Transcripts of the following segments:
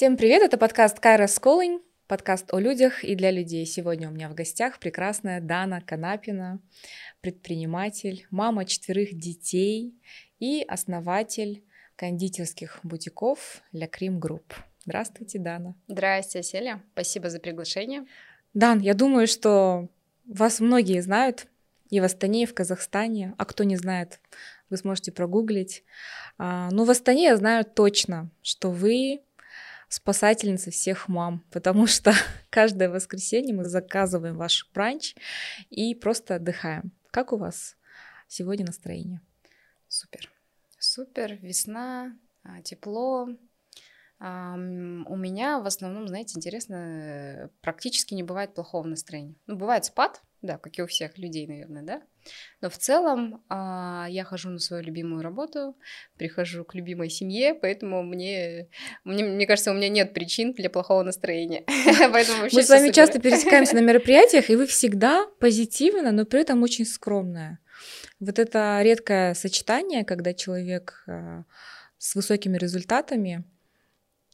Всем привет, это подкаст Кайра Сколынь, подкаст о людях и для людей. Сегодня у меня в гостях прекрасная Дана Канапина, предприниматель, мама четверых детей и основатель кондитерских бутиков La Creme Group. Здравствуйте, Дана. Здравствуйте, Селя. Спасибо за приглашение. Дан, я думаю, что вас многие знают и в Астане, и в Казахстане. А кто не знает, вы сможете прогуглить. А, ну, в Астане я знаю точно, что вы спасательница всех мам, потому что каждое воскресенье мы заказываем ваш бранч и просто отдыхаем. Как у вас сегодня настроение? Супер. Супер, весна, а, тепло. У меня в основном, знаете, интересно, практически не бывает плохого настроения. Ну, бывает спад, да, как и у всех людей, наверное, да. Но в целом а, я хожу на свою любимую работу, прихожу к любимой семье, поэтому мне, мне, мне кажется, у меня нет причин для плохого настроения. Мы с вами часто пересекаемся на мероприятиях, и вы всегда позитивно, но при этом очень скромная. Вот это редкое сочетание, когда человек а, с высокими результатами,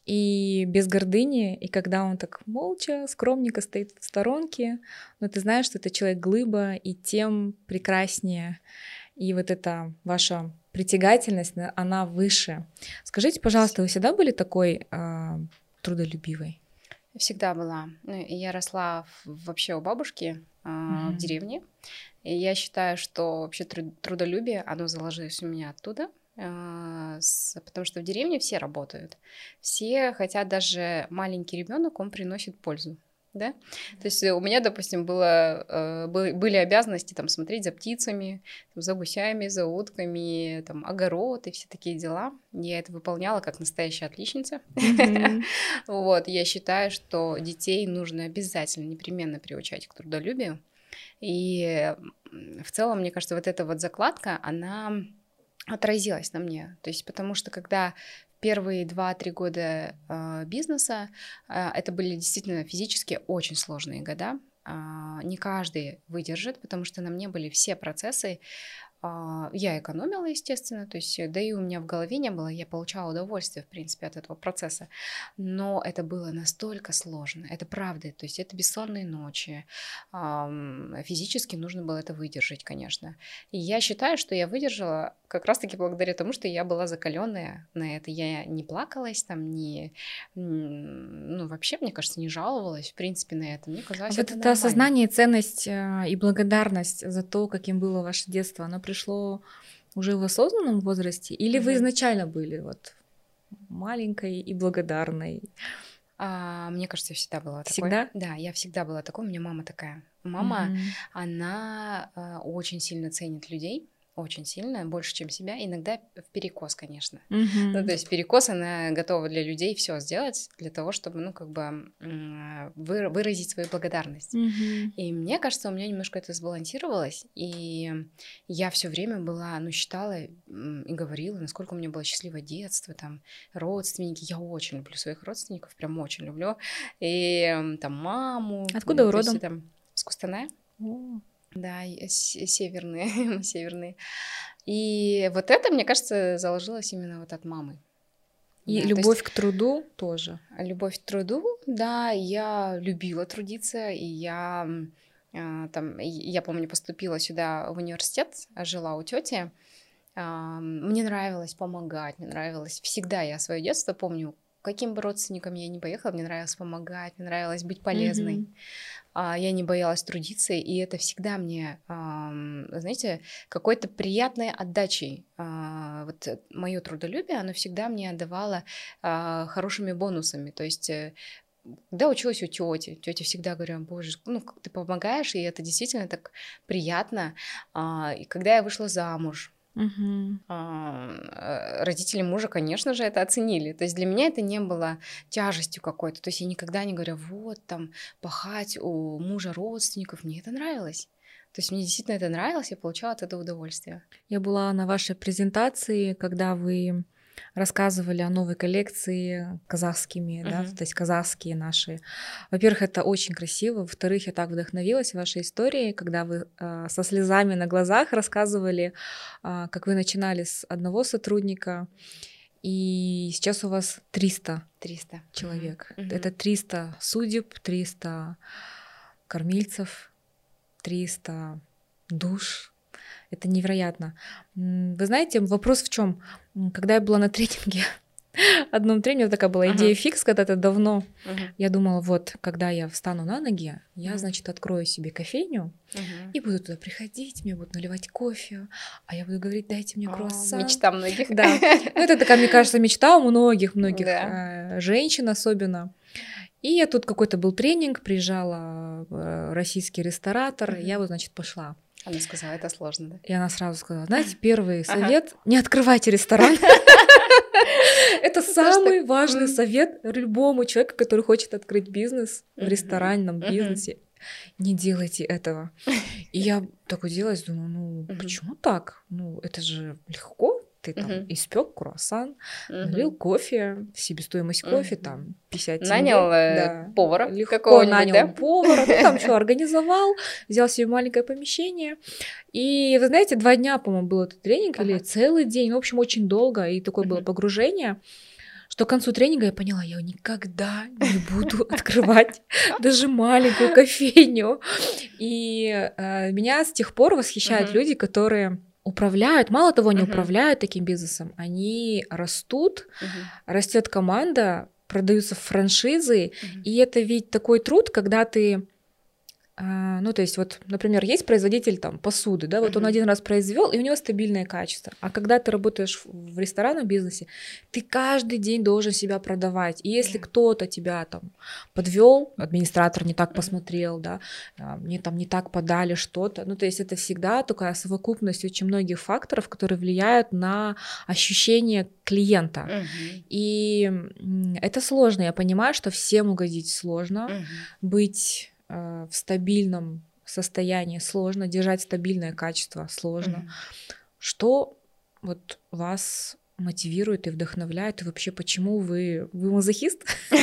и без гордыни, и когда он так молча, скромненько стоит в сторонке, но ты знаешь, что это человек глыба, и тем прекраснее. И вот эта ваша притягательность, она выше. Скажите, пожалуйста, вы всегда были такой э, трудолюбивой? Всегда была. Ну, я росла вообще у бабушки э, mm-hmm. в деревне. И я считаю, что вообще трудолюбие, оно заложилось у меня оттуда. А, потому что в деревне все работают. Все хотят, даже маленький ребенок, он приносит пользу. Да? То есть у меня, допустим, было, э, были обязанности там, смотреть за птицами, за гусями, за утками, там, огород и все такие дела. Я это выполняла как настоящая отличница. Вот, я считаю, что детей нужно обязательно, непременно приучать к трудолюбию. И в целом, мне кажется, вот эта вот закладка, она отразилось на мне. То есть потому что когда первые 2-3 года э, бизнеса, э, это были действительно физически очень сложные года. Э, не каждый выдержит, потому что на мне были все процессы а, я экономила, естественно, то есть, да и у меня в голове не было, я получала удовольствие, в принципе, от этого процесса, но это было настолько сложно, это правда, то есть это бессонные ночи, физически нужно было это выдержать, конечно. И я считаю, что я выдержала как раз-таки благодаря тому, что я была закаленная на это, я не плакалась там, не, ну, вообще, мне кажется, не жаловалась, в принципе, на это, мне казалось, вот это, это осознание, ценность а, и благодарность за то, каким было ваше детство, оно пришло уже в осознанном возрасте, или mm-hmm. вы изначально были вот маленькой и благодарной? А, мне кажется, я всегда была такой. Всегда? Да, я всегда была такой. У меня мама такая. Мама, mm-hmm. она а, очень сильно ценит людей очень сильно, больше, чем себя. Иногда в перекос, конечно. Mm-hmm. Ну, то есть перекос, она готова для людей все сделать для того, чтобы, ну, как бы вы, выразить свою благодарность. Mm-hmm. И мне кажется, у меня немножко это сбалансировалось, и я все время была, ну, считала и говорила, насколько у меня было счастливое детство, там, родственники. Я очень люблю своих родственников, прям очень люблю. И там маму. Откуда вы родом? Там, с Кустаная. Oh. Да, северные, северные. И вот это, мне кажется, заложилось именно вот от мамы. И да, любовь есть, к труду тоже. Любовь к труду, да, я любила трудиться, и я а, там, я помню, поступила сюда в университет, жила у тети. А, мне нравилось помогать, мне нравилось всегда. Я свое детство помню, каким бы родственникам я не поехала, мне нравилось помогать, мне нравилось быть полезной. Mm-hmm. Я не боялась трудиться, и это всегда мне, знаете, какой-то приятной отдачей. А, вот мое трудолюбие, оно всегда мне отдавало а, хорошими бонусами. То есть э, когда училась у тети, тетя всегда говорила, боже, ну ты помогаешь, и это действительно так приятно. И когда я вышла замуж, Угу. Родители мужа, конечно же, это оценили. То есть для меня это не было тяжестью какой-то. То есть я никогда не говорю, вот там пахать у мужа родственников. Мне это нравилось. То есть мне действительно это нравилось, я получала от этого удовольствие. Я была на вашей презентации, когда вы рассказывали о новой коллекции казахскими, uh-huh. да, то есть казахские наши. Во-первых, это очень красиво. Во-вторых, я так вдохновилась вашей историей, когда вы э, со слезами на глазах рассказывали, э, как вы начинали с одного сотрудника, и сейчас у вас 300, 300. человек. Мгм. Это 300 судеб, 300 кормильцев, 300 душ. Это невероятно. Вы знаете, вопрос в чем? Когда я была на тренинге, одном тренинге такая была идея Ага. фикс когда-то давно. Мгм. Я думала, вот, когда я встану на ноги, я, значит, открою себе кофейню Мгм. и буду туда приходить, мне будут наливать кофе, а я буду говорить, дайте мне О, круассан. Мечта многих. Да. Ну, это такая, мне кажется, мечта у многих, многих Да. э, женщин особенно. И я тут какой-то был тренинг, приезжала э, российский ресторатор, я вот, значит, пошла. Она сказала, это сложно, да? И она сразу сказала, знаете, первый Ага. совет, не открывайте ресторан. Это самый важный совет любому человеку, который хочет открыть бизнес в ресторанном бизнесе. Не делайте этого. И я так удивилась, думаю, ну почему так? Ну это же легко. Ты там Мгм. испек круассан, Мгм. налил кофе, себестоимость кофе Мгм. там 50 тенге. Нанял э, Да. повара Легко какого-нибудь, нанял да? повара, ну там что, организовал, взял себе маленькое помещение. И вы знаете, два дня, по-моему, был этот тренинг, или целый день, в общем, очень долго, и такое было погружение, что к концу тренинга я поняла, я никогда не буду открывать даже маленькую кофейню. И э, меня с тех пор восхищают люди, которые управляют, мало того, не Мгм. управляют таким бизнесом, они растут, Мгм. растет команда, продаются франшизы, Мгм. и это ведь такой труд, когда ты, ну то есть вот, например, есть производитель там посуды, да, вот он Мгм. один раз произвел, и у него стабильное качество. А когда ты работаешь в ресторанном бизнесе, ты каждый день должен себя продавать. И если Да. кто-то тебя там подвел, администратор не так Мгм. посмотрел, да, а, мне там не так подали что-то, ну то есть это всегда такая совокупность очень многих факторов, которые влияют на ощущение клиента. Мгм. И это сложно. Я понимаю, что всем угодить сложно, Мгм. быть в стабильном состоянии сложно, держать стабильное качество сложно. Мгм. Что вот вас мотивирует и вдохновляет, и вообще почему вы вы мазохист?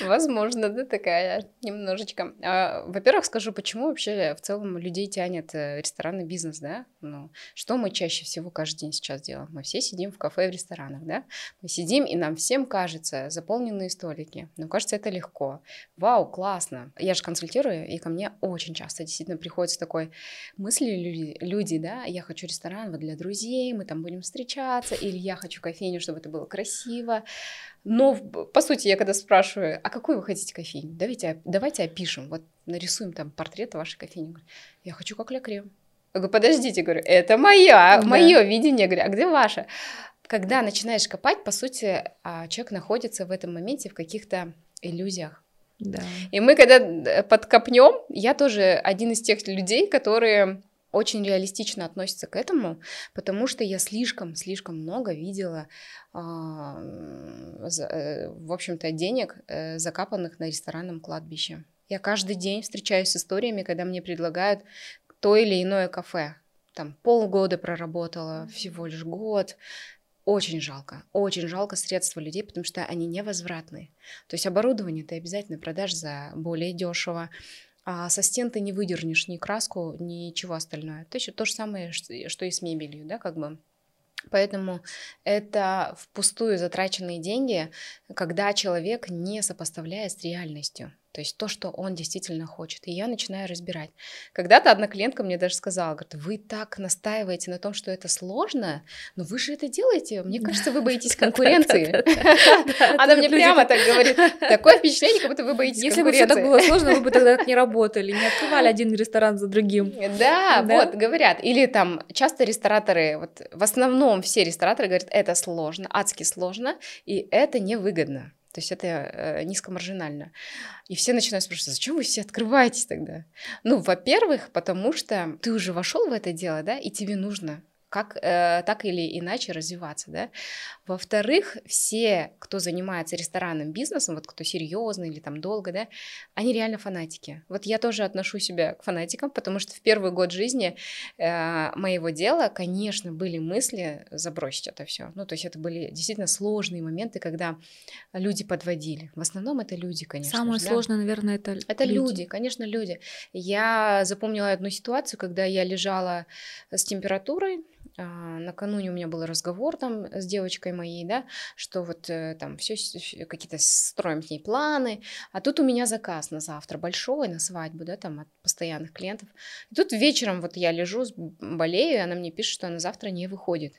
Возможно, да, такая немножечко. А, Во-первых, скажу, почему вообще в целом людей тянет э, ресторанный бизнес, да? Ну, что мы чаще всего каждый день сейчас делаем? Мы все сидим в кафе и в ресторанах, да? Мы сидим, и нам всем кажется, заполненные столики. Нам кажется, это легко. Вау, классно. Я же консультирую, и ко мне очень часто действительно приходят с такой мыслью люди, люди, да, я хочу ресторан вот для друзей, мы там будем встречаться, или я хочу кофейню, чтобы это было красиво. Но, по сути, я когда спрашиваю, а какой вы хотите кофейню? Давайте, давайте опишем, вот нарисуем там портрет вашей кофейни. Я хочу как крем. Я говорю, подождите, говорю, это моя, Да. мое видение. Я говорю, а где ваше? Когда начинаешь копать, по сути, а, человек находится в этом моменте в каких-то иллюзиях. Да. И мы, когда э, подкопнем, я тоже один из тех людей, которые очень реалистично относятся к этому, потому что я слишком, слишком много видела, э, в общем-то, денег, э, закапанных на ресторанном кладбище. Я каждый день встречаюсь с историями, когда мне предлагают то или иное кафе. Там полгода проработала, всего лишь год. Очень жалко, очень жалко средства людей, потому что они невозвратные. То есть оборудование ты обязательно продашь за более дешево, а со стен ты не выдернешь ни краску, ничего остальное. Это еще то же самое, что и с мебелью, да, как бы. Поэтому это впустую затраченные деньги, когда человек не сопоставляет с реальностью. То есть то, что он действительно хочет. И я начинаю разбирать. Когда-то одна клиентка мне даже сказала, говорит, вы так настаиваете на том, что это сложно, но вы же это делаете. Мне кажется, вы боитесь конкуренции. Она мне прямо так говорит. Такое впечатление, как будто вы боитесь Если бы все так было сложно, вы бы тогда так не работали, не открывали один ресторан за другим. Да. вот, говорят. Или там часто рестораторы, вот в основном все рестораторы говорят, это сложно, адски сложно, и это невыгодно. То есть это э, низкомаржинально. И все начинают спрашивать, зачем вы все открываетесь тогда? Ну, во-первых, потому что ты уже вошел в это дело, да, и тебе нужно как, э, так или иначе развиваться, да. Во-вторых, все, кто занимается ресторанным бизнесом, вот кто серьезный или там долго, да, они реально фанатики. Вот я тоже отношу себя к фанатикам, потому что в первый год жизни э, моего дела, конечно, были мысли забросить это все. Ну, то есть это были действительно сложные моменты, когда люди подводили. В основном это люди, конечно. Самое да. сложное, наверное, это Это люди. конечно, люди. Я запомнила одну ситуацию, когда я лежала с температурой, накануне у меня был разговор там с девочкой моей, да, что вот э, там все какие-то строим с ней планы, а тут у меня заказ на завтра большой, на свадьбу, да, там от постоянных клиентов. И тут вечером вот я лежу, болею, и она мне пишет, что она завтра не выходит.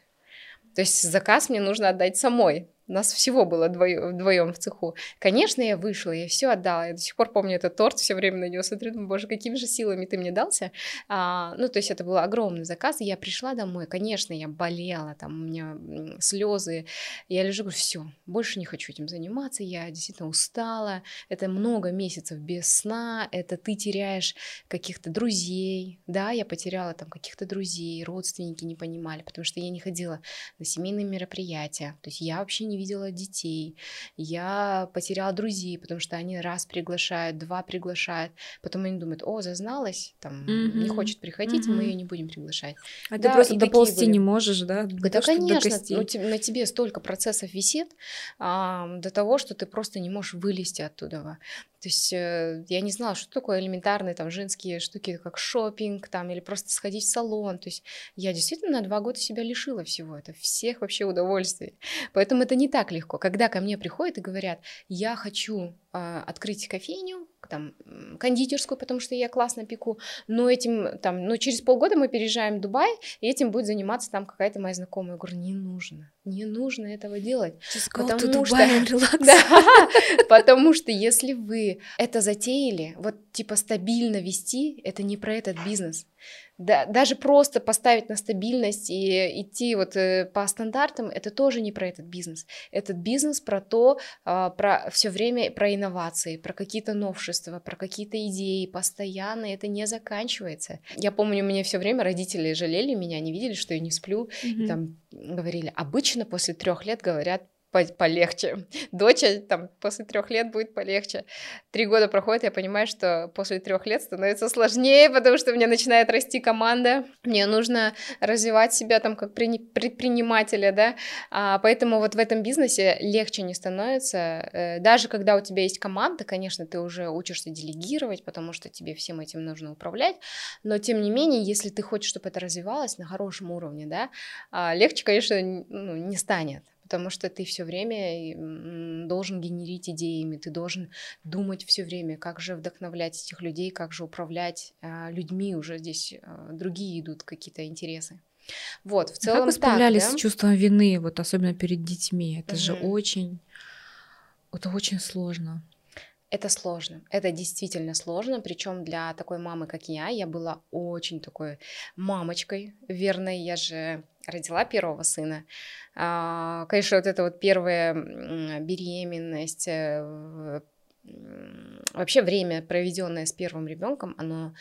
То есть заказ мне нужно отдать самой. Нас всего было вдвоем в цеху. Конечно, я вышла, я все отдала. Я до сих пор помню этот торт, все время на него смотрю, думаю, боже, какими же силами ты мне дался. А, ну, то есть это был огромный заказ. Я пришла домой, конечно, я болела, там у меня слезы. Я лежу, говорю, все, больше не хочу этим заниматься, я действительно устала. Это много месяцев без сна, это ты теряешь каких-то друзей. Да, я потеряла там каких-то друзей, родственники не понимали, потому что я не ходила на семейные мероприятия. То есть я вообще не видела детей, я потеряла друзей, потому что они раз приглашают, два приглашают, потом они думают, о, зазналась, там, mm-hmm. не хочет приходить, mm-hmm. мы ее не будем приглашать. А да, ты просто доползти были... не можешь, да? Да, конечно, ну, на тебе столько процессов висит а, до того, что ты просто не можешь вылезти оттуда. То есть э, я не знала, что такое элементарные там женские штуки, как шопинг там или просто сходить в салон. То есть я действительно на два года себя лишила всего это, всех вообще удовольствий. Поэтому это не так легко. Когда ко мне приходят и говорят, я хочу э, открыть кофейню, там, кондитерскую, потому что я классно пеку, но этим, там, но через полгода мы переезжаем в Дубай, и этим будет заниматься там какая-то моя знакомая. Я говорю, не нужно, не нужно этого делать. Потому что, да, потому что если вы это затеяли, вот типа стабильно вести, это не про этот бизнес да, даже просто поставить на стабильность и идти вот э, по стандартам, это тоже не про этот бизнес. Этот бизнес про то, а, про все время про инновации, про какие-то новшества, про какие-то идеи постоянно, это не заканчивается. Я помню, мне все время родители жалели меня, они видели, что я не сплю, mm-hmm. и там говорили, обычно после трех лет говорят, полегче. Доча там после трех лет будет полегче. Три года проходит, я понимаю, что после трех лет становится сложнее, потому что у меня начинает расти команда, мне нужно развивать себя там как предпринимателя, да, а, поэтому вот в этом бизнесе легче не становится. Э, даже когда у тебя есть команда, конечно, ты уже учишься делегировать, потому что тебе всем этим нужно управлять, но тем не менее, если ты хочешь, чтобы это развивалось на хорошем уровне, да, а, легче, конечно, ну, не станет потому что ты все время должен генерить идеями, ты должен думать все время, как же вдохновлять этих людей, как же управлять а, людьми, уже здесь а, другие идут какие-то интересы. Вот, в целом Как вы справлялись так, да? с чувством вины, вот особенно перед детьми? Это угу. же очень, это очень сложно. Это сложно, это действительно сложно, причем для такой мамы, как я, я была очень такой мамочкой верной, я же родила первого сына. А, конечно, вот эта вот первая беременность, э, вообще время, проведенное с первым ребенком, оно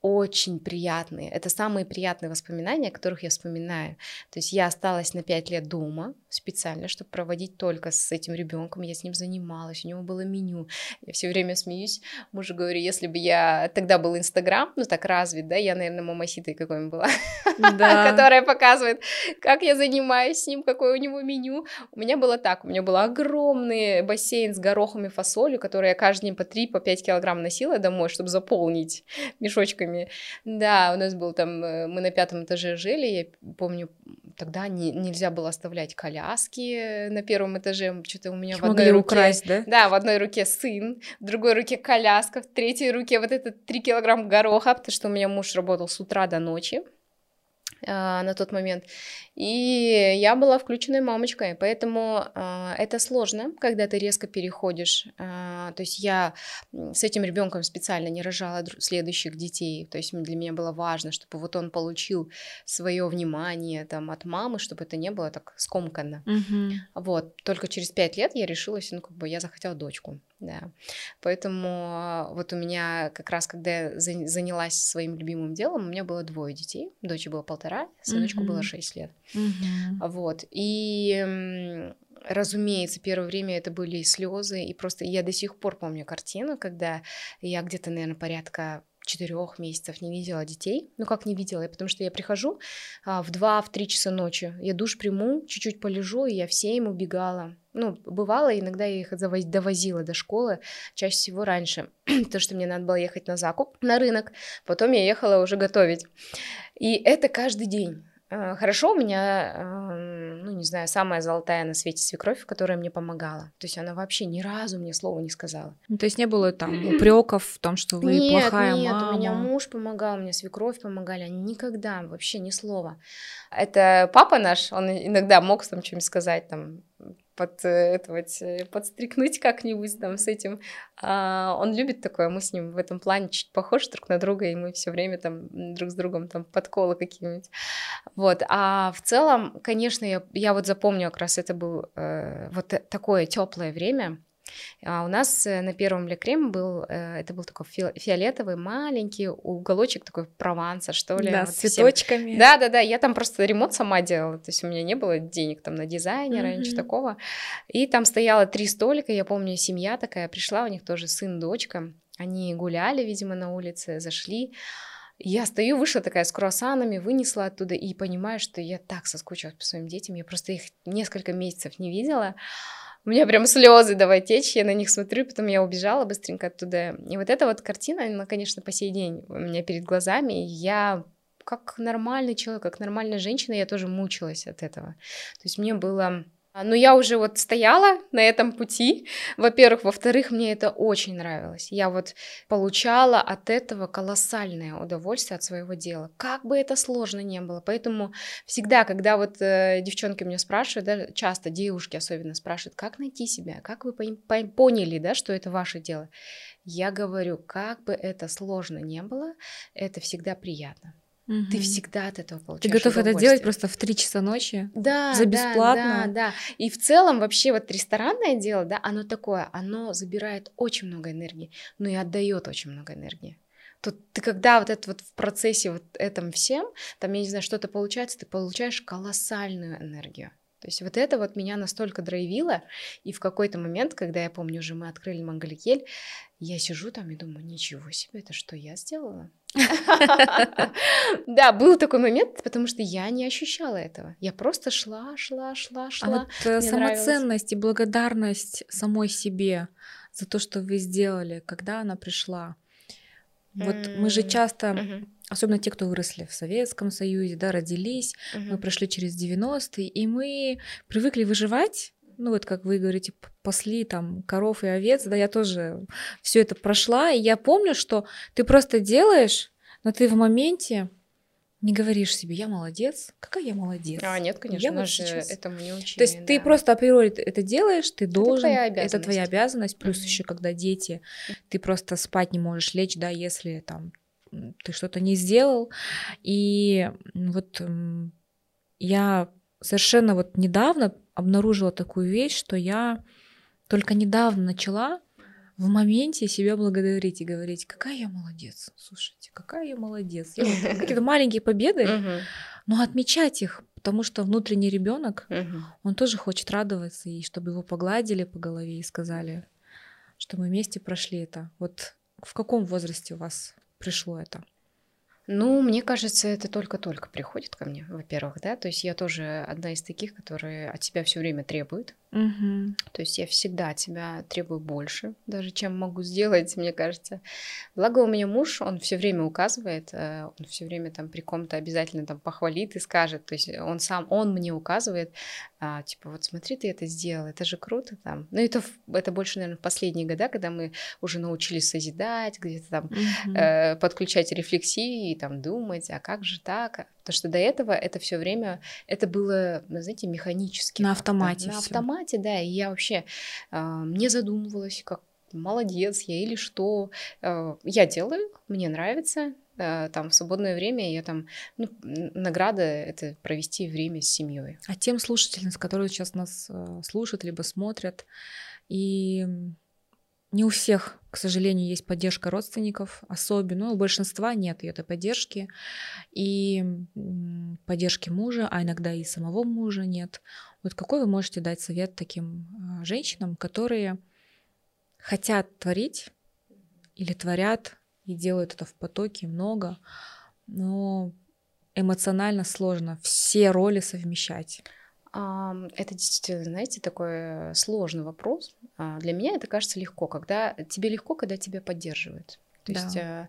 очень приятные. Это самые приятные воспоминания, о которых я вспоминаю. То есть я осталась на пять лет дома специально, чтобы проводить только с этим ребенком. Я с ним занималась, у него было меню. Я все время смеюсь. Мужу говорю, если бы я тогда был Инстаграм, ну так развит, да, я, наверное, мамаситой какой-нибудь была, да. которая показывает, как я занимаюсь с ним, какое у него меню. У меня было так, у меня был огромный бассейн с горохом и фасолью, который я каждый день по 3-5 по килограмм носила домой, чтобы заполнить мешочками. Да, у нас был там, э, мы на пятом этаже жили, я помню, тогда не, нельзя было оставлять коляски на первом этаже, что-то у меня Их в одной руке... украсть, да? Да, в одной руке сын, в другой руке коляска, в третьей руке вот этот 3 килограмм гороха, потому что у меня муж работал с утра до ночи, а, на тот момент. И я была включенной мамочкой, поэтому а, это сложно, когда ты резко переходишь. А, то есть я с этим ребенком специально не рожала следующих детей. То есть для меня было важно, чтобы вот он получил свое внимание там от мамы, чтобы это не было так скомканно. Угу. Вот. Только через пять лет я решилась, ну как бы я захотела дочку да. Поэтому вот у меня как раз, когда я занялась своим любимым делом, у меня было двое детей. Дочь было полтора, сыночку mm-hmm. было шесть лет. Mm-hmm. Вот. И разумеется, первое время это были слезы, и просто я до сих пор помню картину, когда я где-то, наверное, порядка четырех месяцев не видела детей. Ну, как не видела? Потому что я прихожу а, в 2-3 часа ночи, я душ приму, чуть-чуть полежу, и я все им убегала. Ну, бывало, иногда я их довозила до школы, чаще всего раньше, потому что мне надо было ехать на закуп, на рынок, потом я ехала уже готовить. И это каждый день. Э, хорошо, у меня, эм, ну, не знаю, самая золотая на свете свекровь, которая мне помогала. То есть она вообще ни разу мне слова не сказала. Ну, то есть не было там упреков в том, что вы нет, плохая нет, мама? у меня муж помогал, у меня свекровь помогали, они никогда вообще ни слова. Это папа наш, он иногда мог там что-нибудь сказать, там, под, это вот, подстрикнуть как-нибудь там с этим. А, он любит такое, мы с ним в этом плане чуть похожи друг на друга, и мы все время там друг с другом там подколы какие-нибудь. Вот. А в целом, конечно, я, я вот запомню как раз это был э, вот такое теплое время, а у нас э, на первом лекрем был, э, это был такой фиолетовый маленький уголочек такой Прованса, что ли. Да, вот с цветочками. Всем. Да, да, да, я там просто ремонт сама делала, то есть у меня не было денег там на дизайнера, mm-hmm. ничего такого. И там стояло три столика, я помню, семья такая пришла, у них тоже сын, дочка, они гуляли, видимо, на улице, зашли, я стою, вышла такая с круассанами, вынесла оттуда и понимаю, что я так соскучилась по своим детям, я просто их несколько месяцев не видела. У меня прям слезы давай течь, я на них смотрю, потом я убежала быстренько оттуда. И вот эта вот картина, она, конечно, по сей день у меня перед глазами. Я как нормальный человек, как нормальная женщина, я тоже мучилась от этого. То есть мне было но я уже вот стояла на этом пути, во-первых. Во-вторых, мне это очень нравилось. Я вот получала от этого колоссальное удовольствие от своего дела. Как бы это сложно не было. Поэтому всегда, когда вот э, девчонки меня спрашивают, да, часто девушки особенно спрашивают, как найти себя, как вы поняли, да, что это ваше дело. Я говорю, как бы это сложно не было, это всегда приятно. Угу. Ты всегда от этого получаешь. Ты готов это делать просто в 3 часа ночи? Да, за бесплатно. Да, да, да. И в целом вообще вот ресторанное дело, да, оно такое, оно забирает очень много энергии, но и отдает очень много энергии. Тут ты когда вот это вот в процессе вот этом всем, там, я не знаю, что-то получается, ты получаешь колоссальную энергию. То есть вот это вот меня настолько драйвило, и в какой-то момент, когда я помню, уже мы открыли Мангаликель, я сижу там и думаю, ничего себе, это что я сделала? Да, был такой момент, потому что я не ощущала этого. Я просто шла, шла, шла, шла. А вот э, самоценность и благодарность самой себе за то, что вы сделали, когда она пришла. Вот мы же часто, особенно те, кто выросли в Советском Союзе, да, родились, мы прошли через 90-е, и мы привыкли выживать. Ну вот как вы говорите, пасли там коров и овец, да, я тоже все это прошла, и я помню, что ты просто делаешь, но ты в моменте не говоришь себе, я молодец, какая я молодец. А, нет, конечно, я вот сейчас... этому не учили. То есть да. ты просто априори это делаешь, ты должен, это твоя обязанность, это твоя обязанность плюс mm-hmm. еще когда дети, ты просто спать не можешь лечь, да, если там ты что-то не сделал. И вот я совершенно вот недавно обнаружила такую вещь, что я только недавно начала в моменте себя благодарить и говорить, какая я молодец, слушайте, какая я молодец. Какие-то маленькие победы, но отмечать их, потому что внутренний ребенок, он тоже хочет радоваться, и чтобы его погладили по голове и сказали, что мы вместе прошли это. Вот в каком возрасте у вас пришло это? Ну, мне кажется, это только-только приходит ко мне, во-первых, да, то есть я тоже одна из таких, которые от тебя все время требуют, Угу. То есть я всегда от тебя требую больше, даже чем могу сделать, мне кажется. Благо у меня муж, он все время указывает, э, он все время там при ком-то обязательно там похвалит и скажет, то есть он сам, он мне указывает, а, типа вот смотри, ты это сделал, это же круто там. Ну это, это больше, наверное, в последние года, когда мы уже научились созидать, где-то там угу. э, подключать рефлексии и там думать, а как же так, Потому что до этого это все время, это было, знаете, механически. На автомате. На автомате, да. И я вообще э, не задумывалась, как молодец я или что. Э, я делаю, мне нравится. Э, там в свободное время я там, ну, награда это провести время с семьей. А тем слушателям, которые сейчас нас слушают либо смотрят, и не у всех, к сожалению, есть поддержка родственников, особенно, ну, у большинства нет этой поддержки, и поддержки мужа, а иногда и самого мужа нет. Вот какой вы можете дать совет таким а, женщинам, которые хотят творить или творят и делают это в потоке много, но эмоционально сложно все роли совмещать? Это действительно, знаете, такой сложный вопрос. А, для меня это кажется легко, когда тебе легко, когда тебя поддерживают. То да. есть э,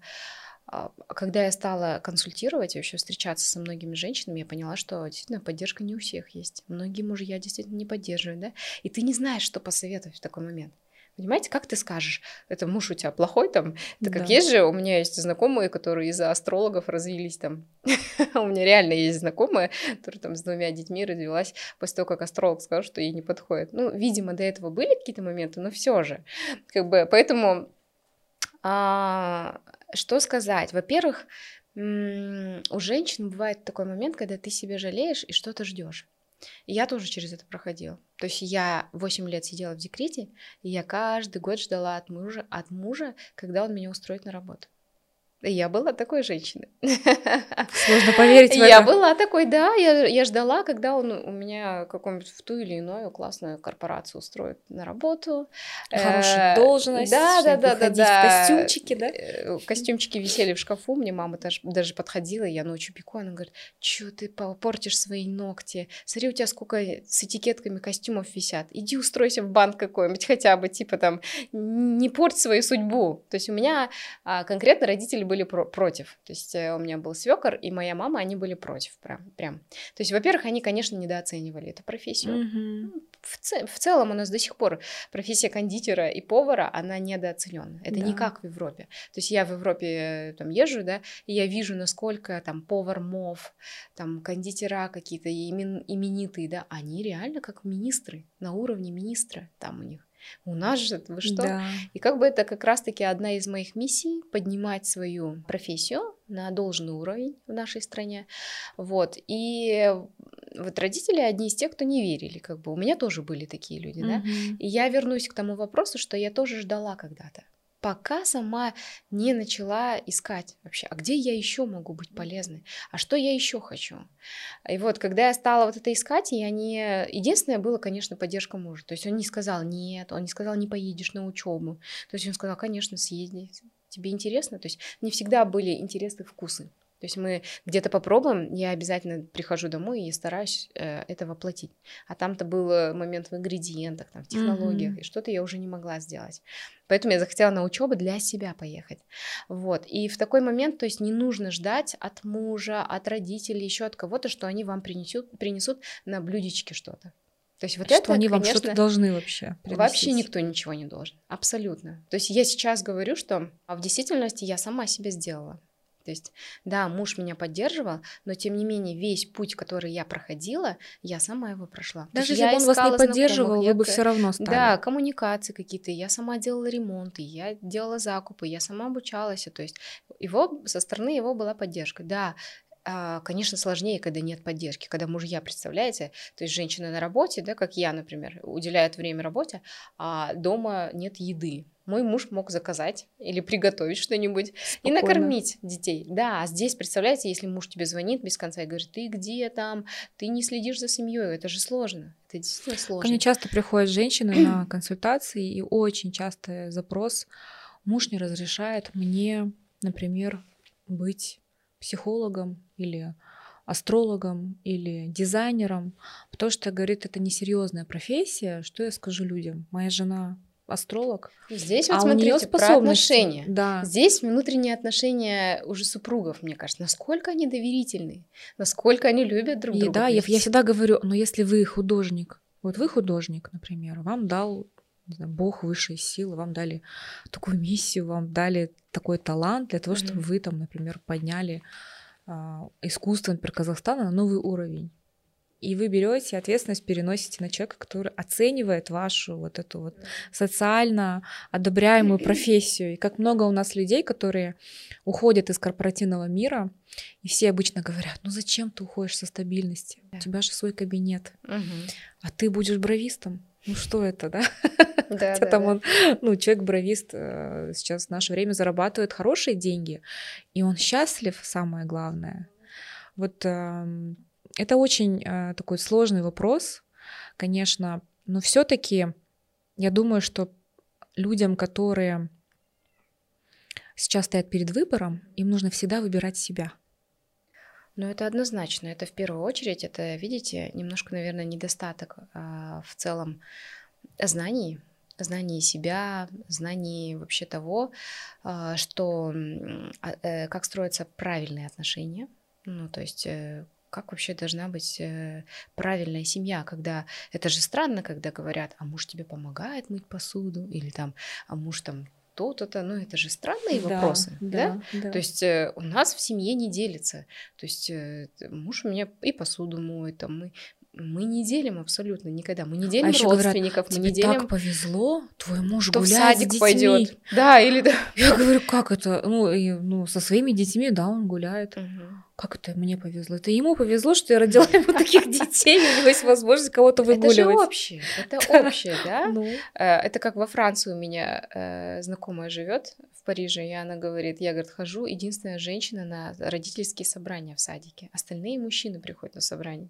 а, когда я стала консультировать, вообще встречаться со многими женщинами, я поняла, что действительно поддержка не у всех есть. Многие мужья действительно не поддерживают, да, и ты не знаешь, что посоветовать в такой момент. Понимаете, как ты скажешь, это муж у тебя плохой там? Так как да. есть же, у меня есть знакомые, которые из-за астрологов развились там. у меня реально есть знакомая, которая там с двумя детьми родилась после того, как астролог сказал, что ей не подходит. Ну, видимо, до этого были какие-то моменты, но все же. Как бы, поэтому а, что сказать? Во-первых, у женщин бывает такой момент, когда ты себя жалеешь и что-то ждешь. Я тоже через это проходила. То есть я 8 лет сидела в декрете, и я каждый год ждала от мужа, от мужа, когда он меня устроит на работу. Я была такой женщиной. Сложно поверить в это. Я была такой, да, я, я ждала, когда он у меня какую-нибудь в ту или иную классную корпорацию устроит на работу. Хорошую э, должность. Да, да, да, да, да. В костюмчике, да? Э, костюмчики висели в шкафу, мне мама даже, даже подходила, я ночью пеку, она говорит, что ты портишь свои ногти? Смотри, у тебя сколько с этикетками костюмов висят. Иди устройся в банк какой-нибудь хотя бы, типа там, не порть свою судьбу. То есть у меня а, конкретно родители были были про- против. То есть э, у меня был свекор и моя мама, они были против прям. прям. То есть, во-первых, они, конечно, недооценивали эту профессию. Mm-hmm. В, ц- в целом у нас до сих пор профессия кондитера и повара, она недооценена. Это да. не как в Европе. То есть я в Европе э, там езжу, да, и я вижу, насколько там повар МОВ, там кондитера какие-то имен- именитые, да, они реально как министры, на уровне министра там у них. У нас же, вы что? Да. И как бы это как раз-таки одна из моих миссий — поднимать свою профессию на должный уровень в нашей стране. Вот. И вот родители одни из тех, кто не верили, как бы. У меня тоже были такие люди, mm-hmm. да. И я вернусь к тому вопросу, что я тоже ждала когда-то пока сама не начала искать вообще, а где я еще могу быть полезной, а что я еще хочу. И вот, когда я стала вот это искать, я не... Единственное было, конечно, поддержка мужа. То есть он не сказал нет, он не сказал не поедешь на учебу. То есть он сказал, конечно, съезди, тебе интересно. То есть не всегда были интересны вкусы. То есть мы где-то попробуем, я обязательно прихожу домой и стараюсь э, это воплотить. А там-то был момент в ингредиентах, там, в технологиях, mm-hmm. и что-то я уже не могла сделать. Поэтому я захотела на учебу для себя поехать. Вот. И в такой момент, то есть не нужно ждать от мужа, от родителей, еще от кого-то, что они вам принесут, принесут на блюдечке что-то. То есть вот что это, они вам конечно, что-то должны вообще приносить. Вообще никто ничего не должен. Абсолютно. То есть я сейчас говорю, что в действительности я сама себе сделала. То есть, да, муж меня поддерживал, но тем не менее весь путь, который я проходила, я сама его прошла. Даже если бы он вас не поддерживал, вы бы все равно стали. Да, коммуникации какие-то, я сама делала ремонты, я делала закупы, я сама обучалась, то есть его со стороны его была поддержка. Да, а, конечно, сложнее, когда нет поддержки, когда мужья, представляете, то есть женщина на работе, да, как я, например, уделяет время работе, а дома нет еды, мой муж мог заказать или приготовить что-нибудь и накормить детей. Да, а здесь, представляете, если муж тебе звонит без конца и говорит, ты где там, ты не следишь за семьей, это же сложно. Это действительно сложно. Ко мне часто приходят женщины на консультации, и очень часто запрос, муж не разрешает мне, например, быть психологом или астрологом или дизайнером, потому что, говорит, это несерьезная профессия, что я скажу людям? Моя жена астролог. Здесь вот а смотрите, про отношения. Да. Здесь внутренние отношения уже супругов, мне кажется, насколько они доверительны, насколько они любят друг и друга. Да, я, я всегда говорю, но если вы художник, вот вы художник, например, вам дал знаю, Бог высшей силы, вам дали такую миссию, вам дали такой талант для того, mm-hmm. чтобы вы там, например, подняли а, искусство, например, Казахстана на новый уровень и вы берете ответственность, переносите на человека, который оценивает вашу вот эту вот социально одобряемую профессию. И как много у нас людей, которые уходят из корпоративного мира, и все обычно говорят, ну зачем ты уходишь со стабильности? У тебя же свой кабинет, а ты будешь бровистом. Ну что это, да? Да, Хотя да, там да. он, ну, человек-бровист э, сейчас в наше время зарабатывает хорошие деньги, и он счастлив, самое главное. Вот эм, это очень э, такой сложный вопрос, конечно, но все-таки я думаю, что людям, которые сейчас стоят перед выбором, им нужно всегда выбирать себя. Ну, это однозначно. Это в первую очередь, это, видите, немножко, наверное, недостаток а, в целом знаний. знании себя, знании вообще того, а, что а, э, как строятся правильные отношения, ну то есть э, как вообще должна быть э, правильная семья, когда это же странно, когда говорят, а муж тебе помогает мыть посуду, или там, а муж там то-то, ну это же странные да, вопросы, да, да? да? То есть э, у нас в семье не делится, то есть э, муж у меня и посуду моет, там мы мы не делим абсолютно никогда. Мы не делим а родственников, говорят, мы не делим. Так повезло, твой муж Кто гуляет в садик с пойдет. Да, или да. Я говорю, как это? Ну, и, ну, со своими детьми, да, он гуляет. Угу. Как это мне повезло? Это ему повезло, что я родила ему таких детей, у него есть возможность кого-то выгуливать. Это же общее, это общее, да? Ну. Э, это как во Франции у меня э, знакомая живет в Париже, и она говорит, я, говорит, хожу, единственная женщина на родительские собрания в садике. Остальные мужчины приходят на собрание.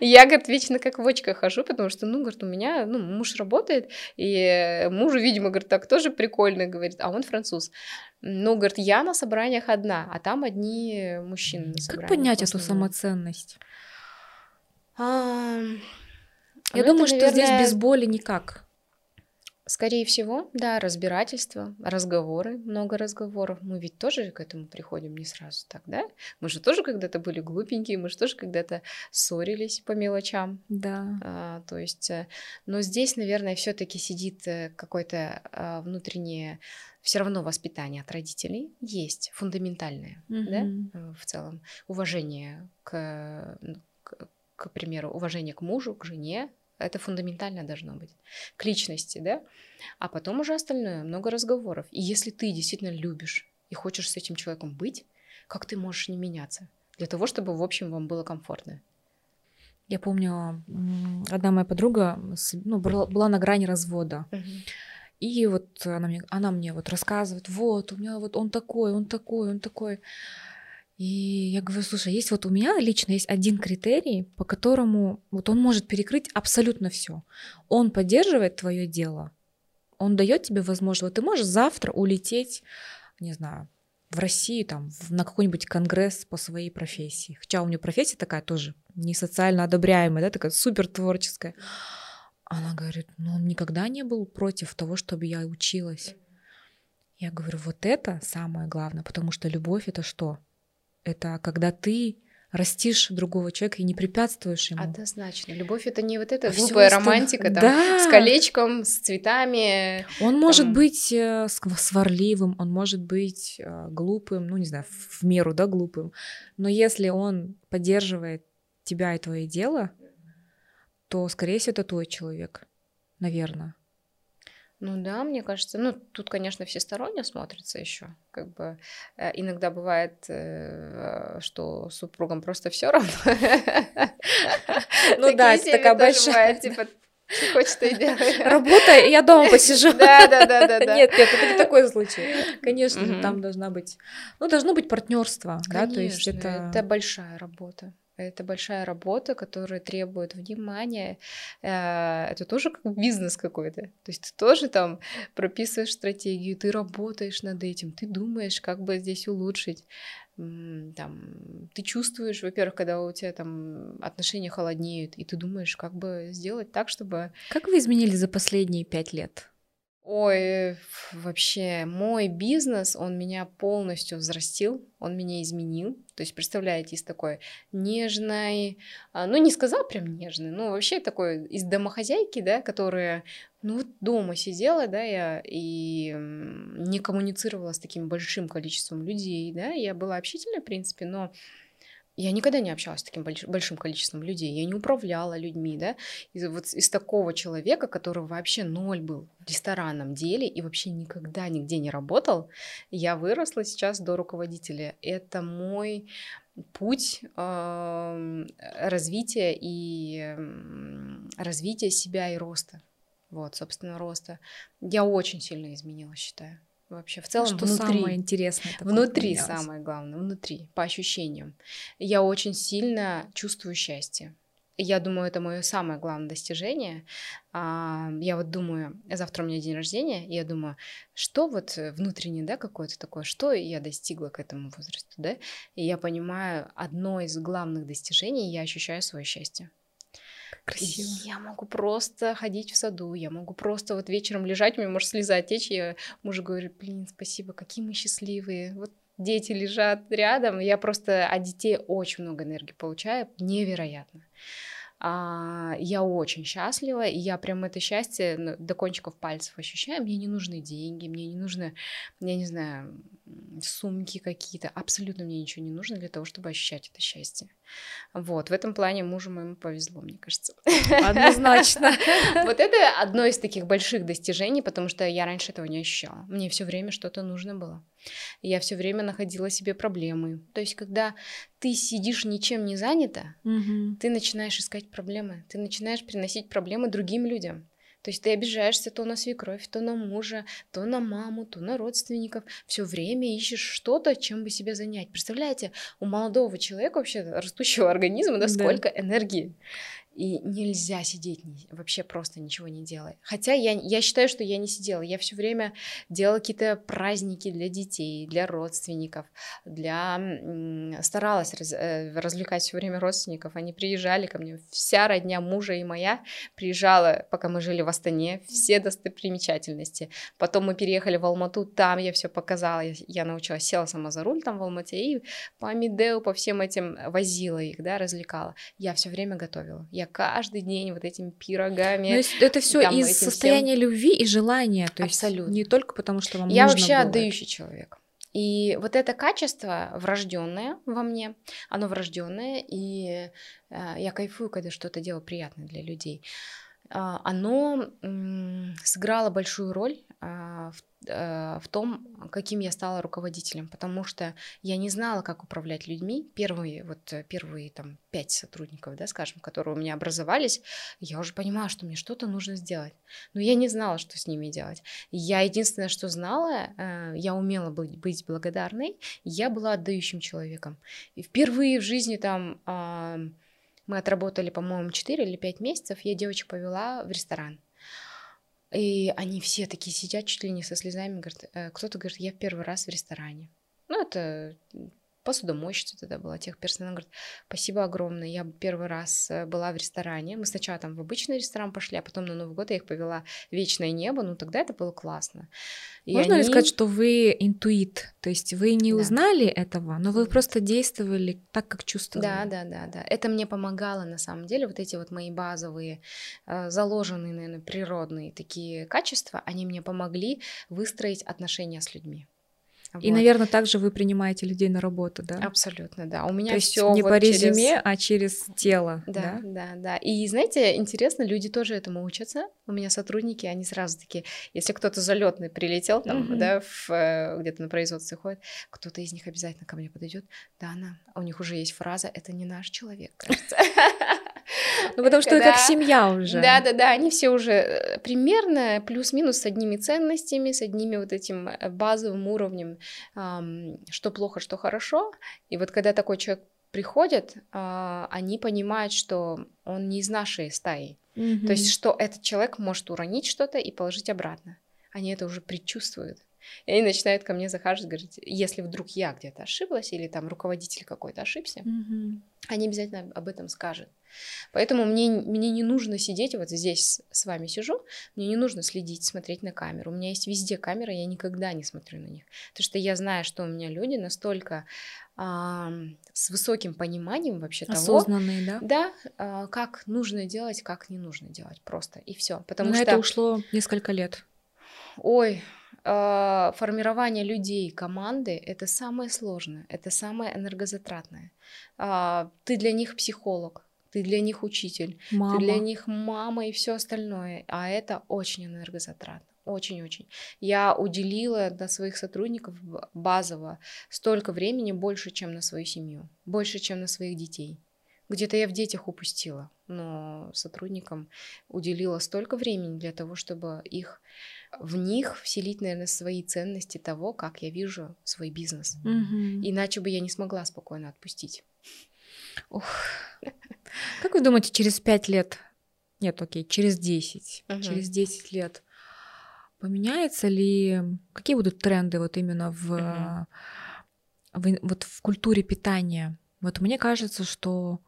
Я, говорит, вечно как в очках хожу, потому что, ну, говорит, у меня, ну, муж работает, и мужу, видимо, говорит, так тоже прикольно, говорит, а он француз. Ну, говорит, я на собраниях одна, а там одни мужчины на собраниях. Как поднять эту самоценность? Я ну, думаю, что здесь без боли никак. Скорее всего, да, разбирательство, разговоры, много разговоров. Мы ведь тоже к этому приходим не сразу так, да? Мы же тоже когда-то были глупенькие, мы же тоже когда-то ссорились по мелочам. Да. А, то есть, э, но здесь, наверное, все-таки сидит э, какое-то а, внутреннее все равно воспитание от родителей есть фундаментальное, mm-hmm. да, э, в целом уважение к, к, к примеру, уважение к мужу, к жене, это фундаментально должно быть. К личности, да? А потом уже остальное, много разговоров. И если ты действительно любишь и хочешь с этим человеком быть, как ты можешь не меняться? Для того, чтобы, в общем, вам было комфортно. Я помню, одна моя подруга ну, была на грани развода. Uh-huh. И вот она мне, она мне вот рассказывает, вот, у меня вот он такой, он такой, он такой. И я говорю, слушай, есть вот у меня лично есть один критерий, по которому вот он может перекрыть абсолютно все. Он поддерживает твое дело, он дает тебе возможность, вот ты можешь завтра улететь, не знаю, в Россию, там, на какой-нибудь конгресс по своей профессии. Хотя у меня профессия такая тоже не социально одобряемая, да, такая супер творческая. Она говорит, ну он никогда не был против того, чтобы я училась. Я говорю, вот это самое главное, потому что любовь это что? Это когда ты растишь другого человека и не препятствуешь ему. Однозначно. Любовь это не вот эта а глупая романтика там, да. с колечком, с цветами. Он там... может быть э, сварливым, он может быть э, глупым, ну не знаю, в меру, да, глупым. Но если он поддерживает тебя и твое дело, то, скорее всего, это твой человек, наверное. Ну да, мне кажется, ну тут, конечно, всесторонне смотрится еще. Как бы э, иногда бывает, э, что супругам просто все равно. Ну да, это такая большая. Типа, хочешь, ты делай. Работай, я дома посижу. Да, да, да, да. Нет, нет, это не такой случай. Конечно, там должна быть, ну, должно быть партнерство, да, то есть это... это большая работа. Это большая работа, которая требует внимания. Э, это тоже как бизнес какой-то. То есть ты тоже там прописываешь стратегию, ты работаешь над этим, ты думаешь, как бы здесь улучшить. Там, ты чувствуешь, во-первых, когда у тебя там отношения холоднеют, и ты думаешь, как бы сделать так, чтобы... Как вы изменились за последние пять лет? Ой, вообще, мой бизнес, он меня полностью взрастил, он меня изменил. То есть, представляете, из такой нежной, а, ну, не сказал прям нежный, ну, вообще такой из домохозяйки, да, которая, ну, вот дома сидела, да, я и не коммуницировала с таким большим количеством людей, да, я была общительной, в принципе, но я никогда не общалась с таким большим количеством людей, я не управляла людьми, да, из, вот из такого человека, который вообще ноль был в ресторанном деле и вообще никогда нигде не работал, я выросла сейчас до руководителя. Это мой путь э, развития и э, развития себя и роста. Вот, собственно, роста. Я очень сильно изменилась, считаю вообще в целом что внутри. самое интересное внутри поменялось. самое главное внутри по ощущениям я очень сильно чувствую счастье я думаю, это мое самое главное достижение. А, я вот думаю, завтра у меня день рождения, и я думаю, что вот внутреннее, да, какое-то такое, что я достигла к этому возрасту, да, и я понимаю, одно из главных достижений, я ощущаю свое счастье. Красиво. Я могу просто ходить в саду, я могу просто вот вечером лежать, у меня может слеза течь, я мужу говорю, блин, спасибо, какие мы счастливые. Вот дети лежат рядом, я просто от детей очень много энергии получаю, невероятно. А, я очень счастлива, и я прям это счастье ну, до кончиков пальцев ощущаю. Мне не нужны деньги, мне не нужны, я не знаю, сумки какие-то. Абсолютно мне ничего не нужно для того, чтобы ощущать это счастье. Вот, в этом плане мужу моему повезло, мне кажется. Однозначно. Вот это одно из таких больших достижений, потому что я раньше этого не ощущала. Мне все время что-то нужно было. Я все время находила себе проблемы. То есть, когда ты сидишь ничем не занята, ты начинаешь искать проблемы, ты начинаешь приносить проблемы другим людям. То есть ты обижаешься то на свекровь, то на мужа, то на маму, то на родственников. Все время ищешь что-то, чем бы себя занять. Представляете, у молодого человека, вообще растущего организма, да, сколько да. энергии. И нельзя сидеть вообще просто ничего не делая. Хотя я, я считаю, что я не сидела. Я все время делала какие-то праздники для детей, для родственников, для... Старалась раз, э, развлекать все время родственников. Они приезжали ко мне. Вся родня мужа и моя приезжала, пока мы жили в Астане, все достопримечательности. Потом мы переехали в Алмату, там я все показала. Я, я научилась, села сама за руль там в Алмате и по Амидеу, по всем этим возила их, да, развлекала. Я все время готовила. Я каждый день вот этими пирогами. Но это все из состояния всем... любви и желания. То Абсолютно. Есть не только потому, что вам Я нужно вообще было отдающий человек. И вот это качество врожденное во мне, оно врожденное, и э, я кайфую, когда что-то делаю приятное для людей. Э, оно сыграло большую роль э, в Э, в том, каким я стала руководителем, потому что я не знала, как управлять людьми. Первые, вот, э, первые там, пять сотрудников, да, скажем, которые у меня образовались, я уже понимала, что мне что-то нужно сделать. Но я не знала, что с ними делать. Я единственное, что знала, э, я умела быть, быть благодарной, я была отдающим человеком. И впервые в жизни там мы отработали, по-моему, 4 или 5 месяцев, я девочек повела в ресторан. И они все такие сидят чуть ли не со слезами, говорят, э, кто-то говорит, я в первый раз в ресторане. Ну, это посудомойщица тогда была, техперсонал, говорит, спасибо огромное, я первый раз э, была в ресторане, мы сначала там в обычный ресторан пошли, а потом на Новый год я их повела в вечное небо, ну тогда это было классно. И Можно они... ли сказать, что вы интуит, то есть вы не да. узнали этого, но вы просто действовали так, как чувствовали? Да, да, да, да, это мне помогало на самом деле, вот эти вот мои базовые, э, заложенные, наверное, природные такие качества, они мне помогли выстроить отношения с людьми. Вот. И, наверное, также вы принимаете людей на работу, да? Абсолютно, да. У меня То все не вот по резюме, через... а через тело. Да, да, да, да. И знаете, интересно, люди тоже этому учатся. У меня сотрудники, они сразу такие, если кто-то залетный прилетел там, mm-hmm. да, в, э, где-то на производстве ходит, кто-то из них обязательно ко мне подойдет. Да, она, у них уже есть фраза, это не наш человек, кажется. Ну, потому что Когда... как семья уже. Да, да, да, они все уже э, примерно плюс-минус с одними ценностями, с одними вот этим э, базовым уровнем, что плохо, что хорошо. И вот когда такой человек приходит, э, они понимают, что он не из нашей стаи. Mm-hmm. То есть, что этот человек может уронить что-то и положить обратно. Они это уже предчувствуют. И они начинают ко мне захаживать, говорить, если вдруг я где-то ошиблась, или там руководитель какой-то ошибся, mm-hmm. они обязательно об этом скажут. Поэтому мне, мне не нужно сидеть, вот здесь с вами сижу, мне не нужно следить, смотреть на камеру. У меня есть везде камера, я никогда не смотрю на них. Потому что я знаю, что у меня люди настолько а, с высоким пониманием вообще Осознанные, того, да? Да, а, как нужно делать, как не нужно делать, просто и все. Потому На что это ушло несколько лет. Ой, а, формирование людей, команды — это самое сложное, это самое энергозатратное. А, ты для них психолог, ты для них учитель, мама. ты для них мама и все остальное, а это очень энергозатратно. Очень-очень. Я уделила на своих сотрудников базово столько времени больше, чем на свою семью, больше, чем на своих детей. Где-то я в детях упустила, но сотрудникам уделила столько времени для того, чтобы их в них вселить, наверное, свои ценности того, как я вижу свой бизнес. Угу. Иначе бы я не смогла спокойно отпустить. Ух. Как вы думаете, через пять лет, нет, окей, через десять, угу. через десять лет поменяется ли, какие будут тренды вот именно в, угу. в, вот в культуре питания? Вот мне кажется, что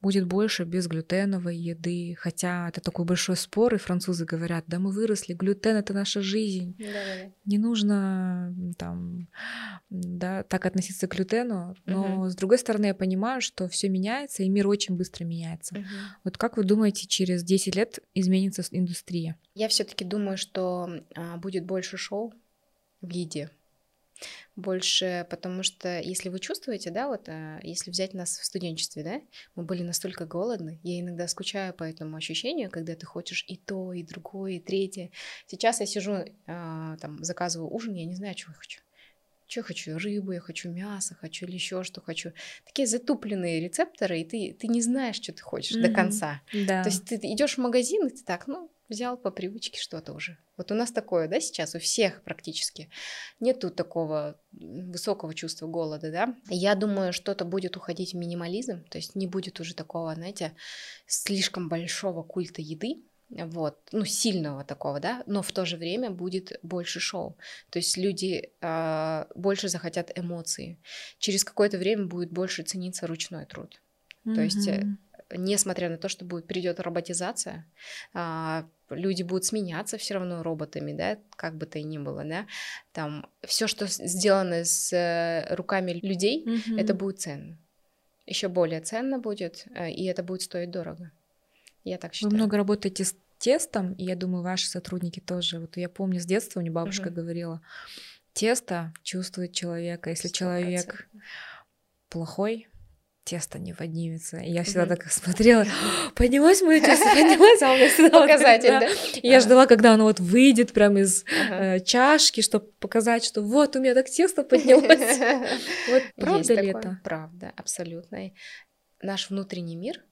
будет больше безглютеновой еды, хотя это такой большой спор, и французы говорят, да мы выросли, глютен это наша жизнь, Да-да-да. не нужно там, да, так относиться к глютену, но угу. с другой стороны я понимаю, что все меняется, и мир очень быстро меняется. Угу. Вот как вы думаете, через 10 лет изменится индустрия? Я все-таки думаю, что а, будет больше шоу в еде больше, потому что если вы чувствуете, да, вот а, если взять нас в студенчестве, да, мы были настолько голодны, я иногда скучаю по этому ощущению, когда ты хочешь и то, и другое, и третье. Сейчас я сижу, а, там, заказываю ужин, я не знаю, чего я хочу. Что хочу? Рыбу, я хочу мясо, хочу или еще что хочу. Такие затупленные рецепторы, и ты, ты не знаешь, что ты хочешь mm-hmm. до конца. Да. То есть ты идешь в магазин, и ты так, ну, взял по привычке что-то уже. Вот у нас такое, да, сейчас у всех практически. Нету такого высокого чувства голода, да. Я думаю, что-то будет уходить в минимализм, то есть не будет уже такого, знаете, слишком большого культа еды, вот, ну, сильного такого, да, но в то же время будет больше шоу. То есть люди э, больше захотят эмоции. Через какое-то время будет больше цениться ручной труд. Mm-hmm. То есть э, несмотря на то, что будет придет роботизация, а, люди будут сменяться все равно роботами, да, как бы то ни было, да, там все, что сделано с э, руками людей, mm-hmm. это будет ценно, еще более ценно будет, э, и это будет стоить дорого. Я так считаю. Вы много работаете с тестом, и я думаю, ваши сотрудники тоже. Вот я помню с детства, мне бабушка mm-hmm. говорила, тесто чувствует человека, если 100%. человек плохой, тесто не поднимется. И я всегда mm-hmm. так смотрела, поднялось мое тесто, поднялось, а у меня всегда Показатель, да? И я ждала, когда оно вот выйдет прям из э, чашки, чтобы показать, что вот у меня так тесто поднялось. Вот правда ли это? Правда, абсолютно. Наш внутренний мир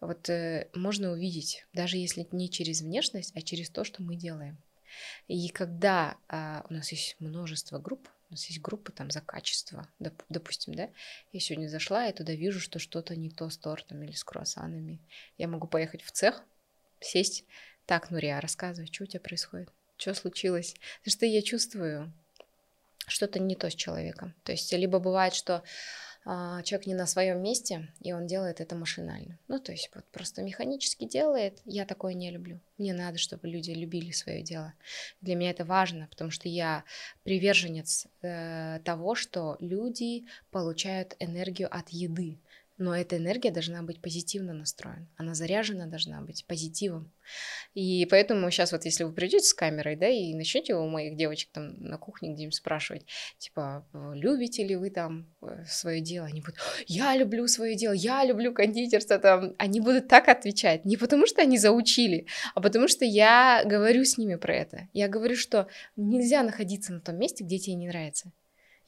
вот э, можно увидеть, даже если не через внешность, а через то, что мы делаем. И когда а, у нас есть множество групп, у нас есть группа там за качество, доп, допустим, да, я сегодня зашла и туда вижу, что что-то не то с тортом или с круассанами. Я могу поехать в цех, сесть, так, Нурия, рассказывай, что у тебя происходит, что случилось. Потому что я чувствую, что-то не то с человеком. То есть либо бывает, что человек не на своем месте, и он делает это машинально. Ну, то есть вот просто механически делает. Я такое не люблю. Мне надо, чтобы люди любили свое дело. Для меня это важно, потому что я приверженец э, того, что люди получают энергию от еды но эта энергия должна быть позитивно настроена, она заряжена должна быть позитивом. И поэтому сейчас вот если вы придете с камерой, да, и начнете у моих девочек там на кухне где-нибудь спрашивать, типа, любите ли вы там э, свое дело, они будут, я люблю свое дело, я люблю кондитерство, там, они будут так отвечать, не потому что они заучили, а потому что я говорю с ними про это. Я говорю, что нельзя находиться на том месте, где тебе не нравится.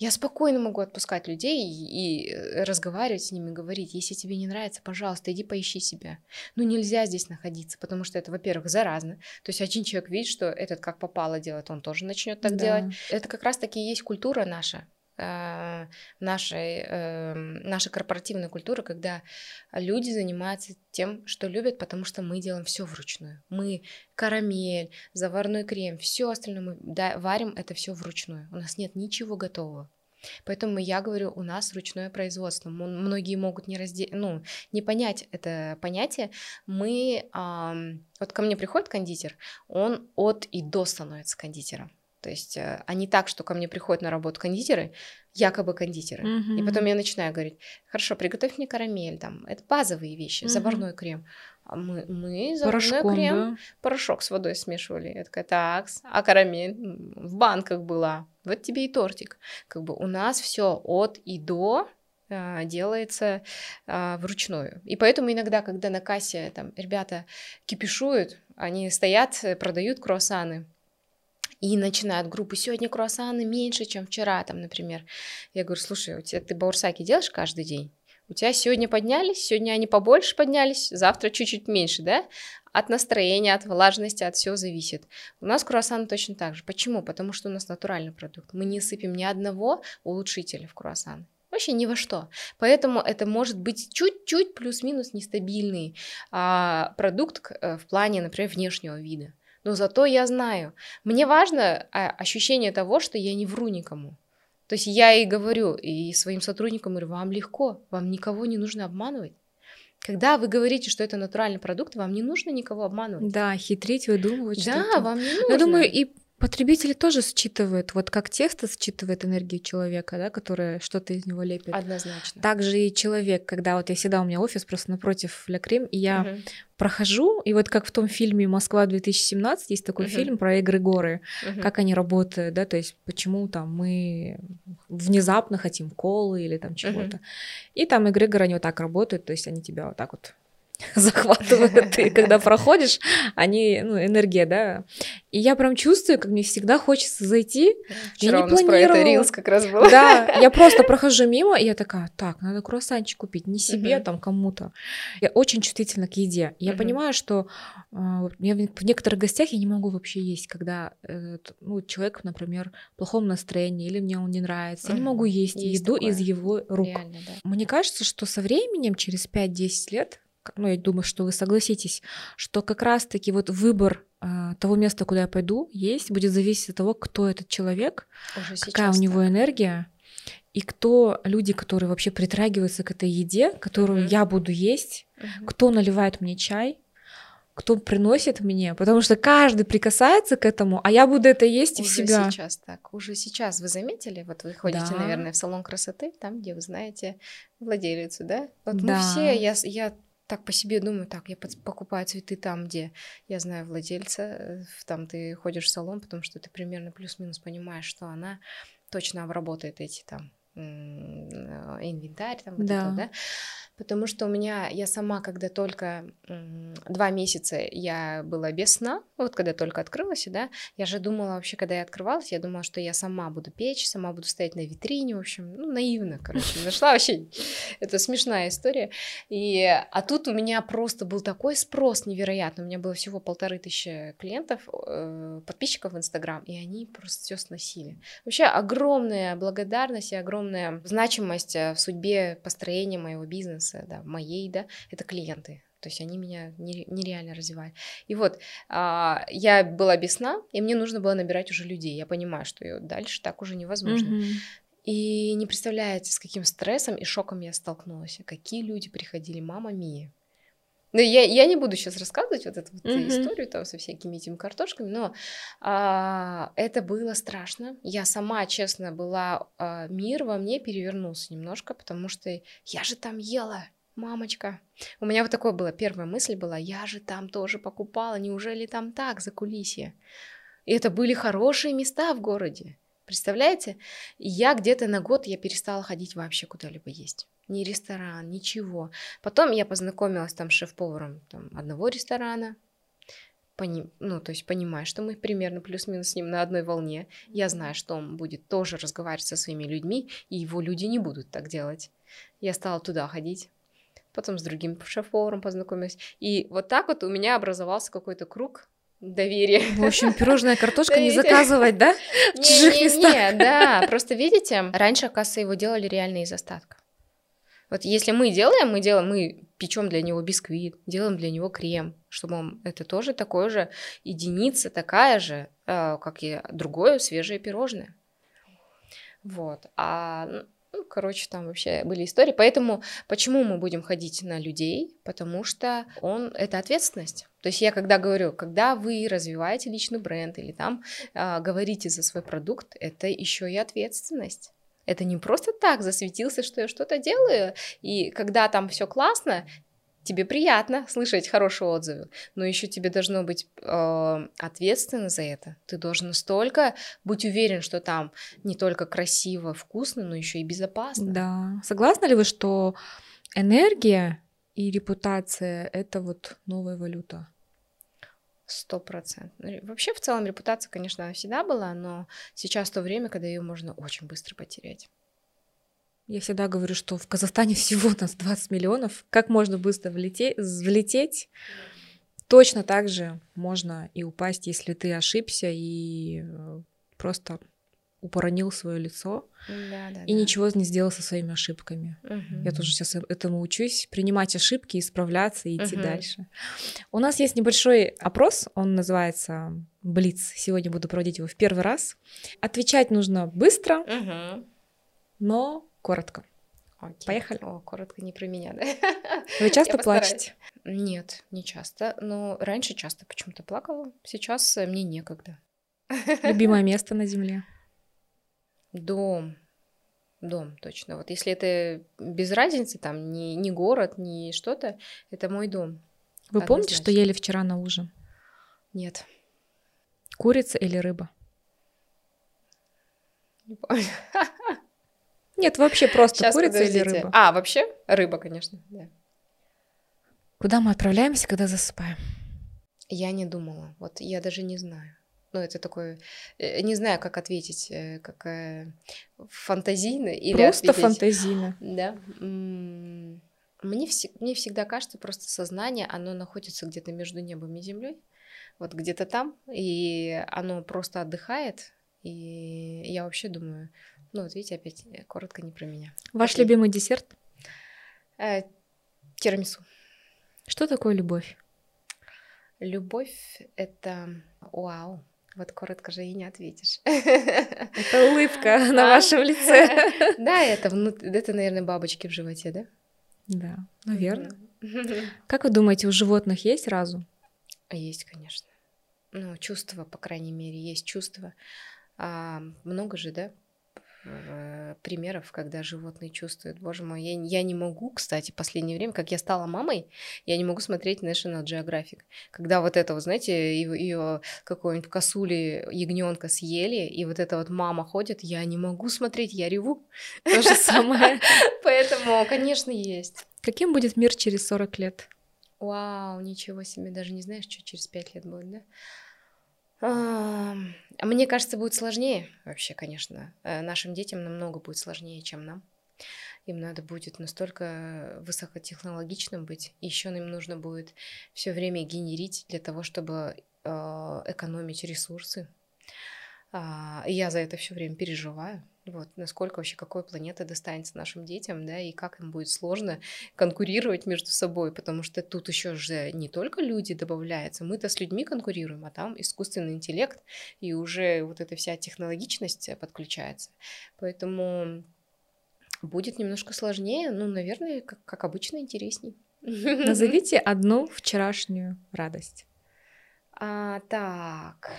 Я спокойно могу отпускать людей и, и э, разговаривать с ними, говорить, если тебе не нравится, пожалуйста, иди поищи себя. Ну, нельзя здесь находиться, потому что это, во-первых, заразно. То есть один человек видит, что этот как попало делает, он тоже начнет так да. делать. Это как раз-таки есть культура наша э, нашей, э, нашей корпоративной культуры, когда люди занимаются тем, что любят, потому что мы делаем все вручную. Мы карамель, заварной крем, все остальное мы варим это все вручную. У нас нет ничего готового. Поэтому я говорю, у нас ручное производство. Многие могут не, разде... ну, не понять это понятие. Мы, эм, вот ко мне приходит кондитер, он от и до становится кондитером. То есть, э, а не так, что ко мне приходят на работу кондитеры, якобы кондитеры. Mm-hmm. И потом я начинаю говорить, хорошо, приготовь мне карамель, там, это базовые вещи, mm-hmm. заварной крем. А мы, мы заварной Порошком, крем, да? порошок с водой смешивали. Я такая, так, а карамель в банках была. Вот тебе и тортик. Как бы у нас все от и до а, делается а, вручную. И поэтому иногда, когда на кассе там ребята кипишуют, они стоят, продают круассаны, и начинают группы, сегодня круассаны меньше, чем вчера, там, например. Я говорю, слушай, у тебя ты баурсаки делаешь каждый день? У тебя сегодня поднялись, сегодня они побольше поднялись, завтра чуть-чуть меньше, да? От настроения, от влажности, от всего зависит. У нас круассаны точно так же. Почему? Потому что у нас натуральный продукт. Мы не сыпем ни одного улучшителя в круассан. Вообще ни во что. Поэтому это может быть чуть-чуть плюс-минус нестабильный а, продукт э, в плане, например, внешнего вида но зато я знаю. Мне важно а, ощущение того, что я не вру никому. То есть я и говорю, и своим сотрудникам говорю, вам легко, вам никого не нужно обманывать. Когда вы говорите, что это натуральный продукт, вам не нужно никого обманывать. Да, хитрить, выдумывать. Да, что-то. вам не нужно. Я думаю, и Потребители тоже считывают, вот как тесто считывает энергию человека, да, которая что-то из него лепит. Однозначно. Также и человек, когда вот я всегда у меня офис просто напротив Ля Крем, и я угу. прохожу, и вот как в том фильме Москва 2017 есть такой угу. фильм про игры горы, угу. как они работают, да, то есть почему там мы внезапно хотим колы или там чего-то. Угу. И там эгрегоры они вот так работают, то есть они тебя вот так вот захватывают, и когда проходишь, они, ну, энергия, да. И я прям чувствую, как мне всегда хочется зайти. Вчера я не у нас про это рилс как раз был. Да, я просто прохожу мимо, и я такая, так, надо круассанчик купить, не себе, uh-huh. там, кому-то. Я очень чувствительна к еде. Я uh-huh. понимаю, что э, я в некоторых гостях я не могу вообще есть, когда э, ну, человек, например, в плохом настроении, или мне он не нравится. Uh-huh. Я не могу есть, есть еду такое. из его рук. Реально, да. Мне кажется, что со временем, через 5-10 лет, ну, я думаю, что вы согласитесь, что как раз-таки вот выбор э, того места, куда я пойду, есть, будет зависеть от того, кто этот человек, Уже какая у него энергия, и кто люди, которые вообще притрагиваются к этой еде, которую mm-hmm. я буду есть, mm-hmm. кто наливает мне чай, кто приносит мне, потому что каждый прикасается к этому, а я буду это есть уже в себя. Уже сейчас так, уже сейчас вы заметили, вот вы ходите, да. наверное, в салон красоты, там, где вы знаете владелицу, да? Вот да. мы все, я, я так по себе думаю, так, я покупаю цветы там, где я знаю владельца, э, там ты ходишь в салон, потому что ты примерно плюс-минус понимаешь, что она точно обработает эти там инвентарь, там вот да. это, да потому что у меня, я сама, когда только два месяца я была без сна, вот когда только открылась, да, я же думала вообще, когда я открывалась, я думала, что я сама буду печь, сама буду стоять на витрине, в общем, ну, наивно, короче, нашла вообще, это смешная история, и, а тут у меня просто был такой спрос невероятный, у меня было всего полторы тысячи клиентов, э, подписчиков в Инстаграм, и они просто все сносили. Вообще огромная благодарность и огромная значимость э, в судьбе построения моего бизнеса, бизнеса, да, моей, да, это клиенты. То есть они меня нереально развивают. И вот а, я была без сна, и мне нужно было набирать уже людей. Я понимаю, что дальше так уже невозможно. Mm-hmm. И не представляете, с каким стрессом и шоком я столкнулась. Какие люди приходили, мама Мия. Ну, я, я не буду сейчас рассказывать вот эту вот mm-hmm. историю там со всякими этими картошками, но а, это было страшно. Я сама, честно, была, а, мир во мне перевернулся немножко, потому что я же там ела, мамочка. У меня вот такое было, первая мысль была, я же там тоже покупала, неужели там так, за кулисье? И это были хорошие места в городе. Представляете? я где-то на год я перестала ходить вообще куда-либо есть. Ни ресторан, ничего. Потом я познакомилась там с шеф-поваром там, одного ресторана. Пони... Ну, то есть понимаю, что мы примерно плюс-минус с ним на одной волне. Я знаю, что он будет тоже разговаривать со своими людьми, и его люди не будут так делать. Я стала туда ходить. Потом с другим шеф-поваром познакомилась. И вот так вот у меня образовался какой-то круг доверие. В общем, пирожная картошка не заказывать, да? В чужих местах. Нет, да, просто видите, раньше, оказывается, его делали реально из остатка. Вот если мы делаем, мы делаем, мы печем для него бисквит, делаем для него крем, чтобы он, это тоже такое же единица, такая же, э, как и другое свежее пирожное. Вот. А ну, короче, там вообще были истории. Поэтому почему мы будем ходить на людей? Потому что он это ответственность. То есть я когда говорю, когда вы развиваете личный бренд или там э, говорите за свой продукт, это еще и ответственность. Это не просто так засветился, что я что-то делаю, и когда там все классно, тебе приятно слышать хорошие отзывы, но еще тебе должно быть э, ответственно за это. Ты должен настолько быть уверен, что там не только красиво, вкусно, но еще и безопасно. Да. Согласны ли вы, что энергия и репутация это вот новая валюта? Сто процентов. Ну, вообще, в целом, репутация, конечно, всегда была, но сейчас то время, когда ее можно очень быстро потерять. Я всегда говорю, что в Казахстане всего у нас 20 миллионов. Как можно быстро влететь, взлететь? Точно так же можно и упасть, если ты ошибся и э, просто упоронил свое лицо да, да, и да. ничего не сделал со своими ошибками. Угу. Я тоже сейчас этому учусь, принимать ошибки, исправляться и идти угу. дальше. У нас есть небольшой опрос, он называется Блиц. Сегодня буду проводить его в первый раз. Отвечать нужно быстро, угу. но коротко. Окей. Поехали. О, коротко не про меня, да? Вы часто плачете? Нет, не часто. Но раньше часто почему-то плакала. Сейчас мне некогда. Любимое место на земле? Дом. Дом, точно. Вот если это без разницы, там, не, не город, не что-то, это мой дом. Вы помните, что ели вчера на ужин? Нет. Курица или рыба? Не помню. Нет, вообще просто Сейчас, курица подождите. или рыба? А, вообще рыба, конечно, да. Куда мы отправляемся, когда засыпаем? Я не думала. Вот я даже не знаю. Ну, это такое... Э, не знаю, как ответить. Э, как фантазийно или Просто ответить. фантазийно. Да. Мне, вс- мне всегда кажется, просто сознание, оно находится где-то между небом и землей. Вот где-то там. И оно просто отдыхает. И я вообще думаю, ну, вот видите, опять э, коротко не про меня. Ваш Окей. любимый десерт? Э, тирамису. Что такое любовь? Любовь — это вау. Вот коротко же и не ответишь. Это улыбка на вашем лице. Да, это, это, наверное, бабочки в животе, да? Да, наверное. Как вы думаете, у животных есть разум? Есть, конечно. Ну, чувства, по крайней мере, есть чувства. А, много же, да, Э, примеров, когда животные чувствуют. Боже мой, я, я не могу, кстати, в последнее время, как я стала мамой, я не могу смотреть National Geographic. Когда вот это, вот, знаете, ее, ее какой-нибудь косули ягненка съели, и вот эта вот мама ходит, я не могу смотреть, я реву. То же самое. Поэтому, конечно, есть. Каким будет мир через 40 лет? Вау, ничего себе, даже не знаешь, что через 5 лет будет, да? Мне кажется, будет сложнее вообще, конечно. Э, нашим детям намного будет сложнее, чем нам. Им надо будет настолько высокотехнологичным быть. Еще им нужно будет все время генерить для того, чтобы э, экономить ресурсы. А, я за это все время переживаю. Вот, насколько вообще какой планеты достанется нашим детям, да, и как им будет сложно конкурировать между собой, потому что тут еще же не только люди добавляются, мы-то с людьми конкурируем, а там искусственный интеллект, и уже вот эта вся технологичность подключается. Поэтому будет немножко сложнее, ну, наверное, как, как обычно, интересней. Назовите одну вчерашнюю радость. А, так.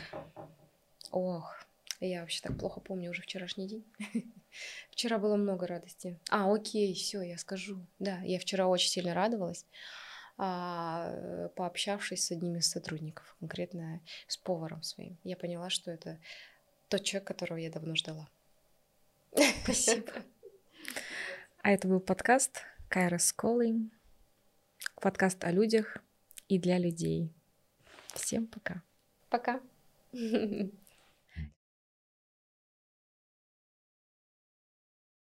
Ох, я вообще так плохо помню уже вчерашний день. Вчера было много радости. А, окей, все, я скажу. Да, я вчера очень сильно радовалась, а, пообщавшись с одним из сотрудников, конкретно с поваром своим. Я поняла, что это тот человек, которого я давно ждала. Спасибо. А это был подкаст Kairos Calling. Подкаст о людях и для людей. Всем пока. Пока.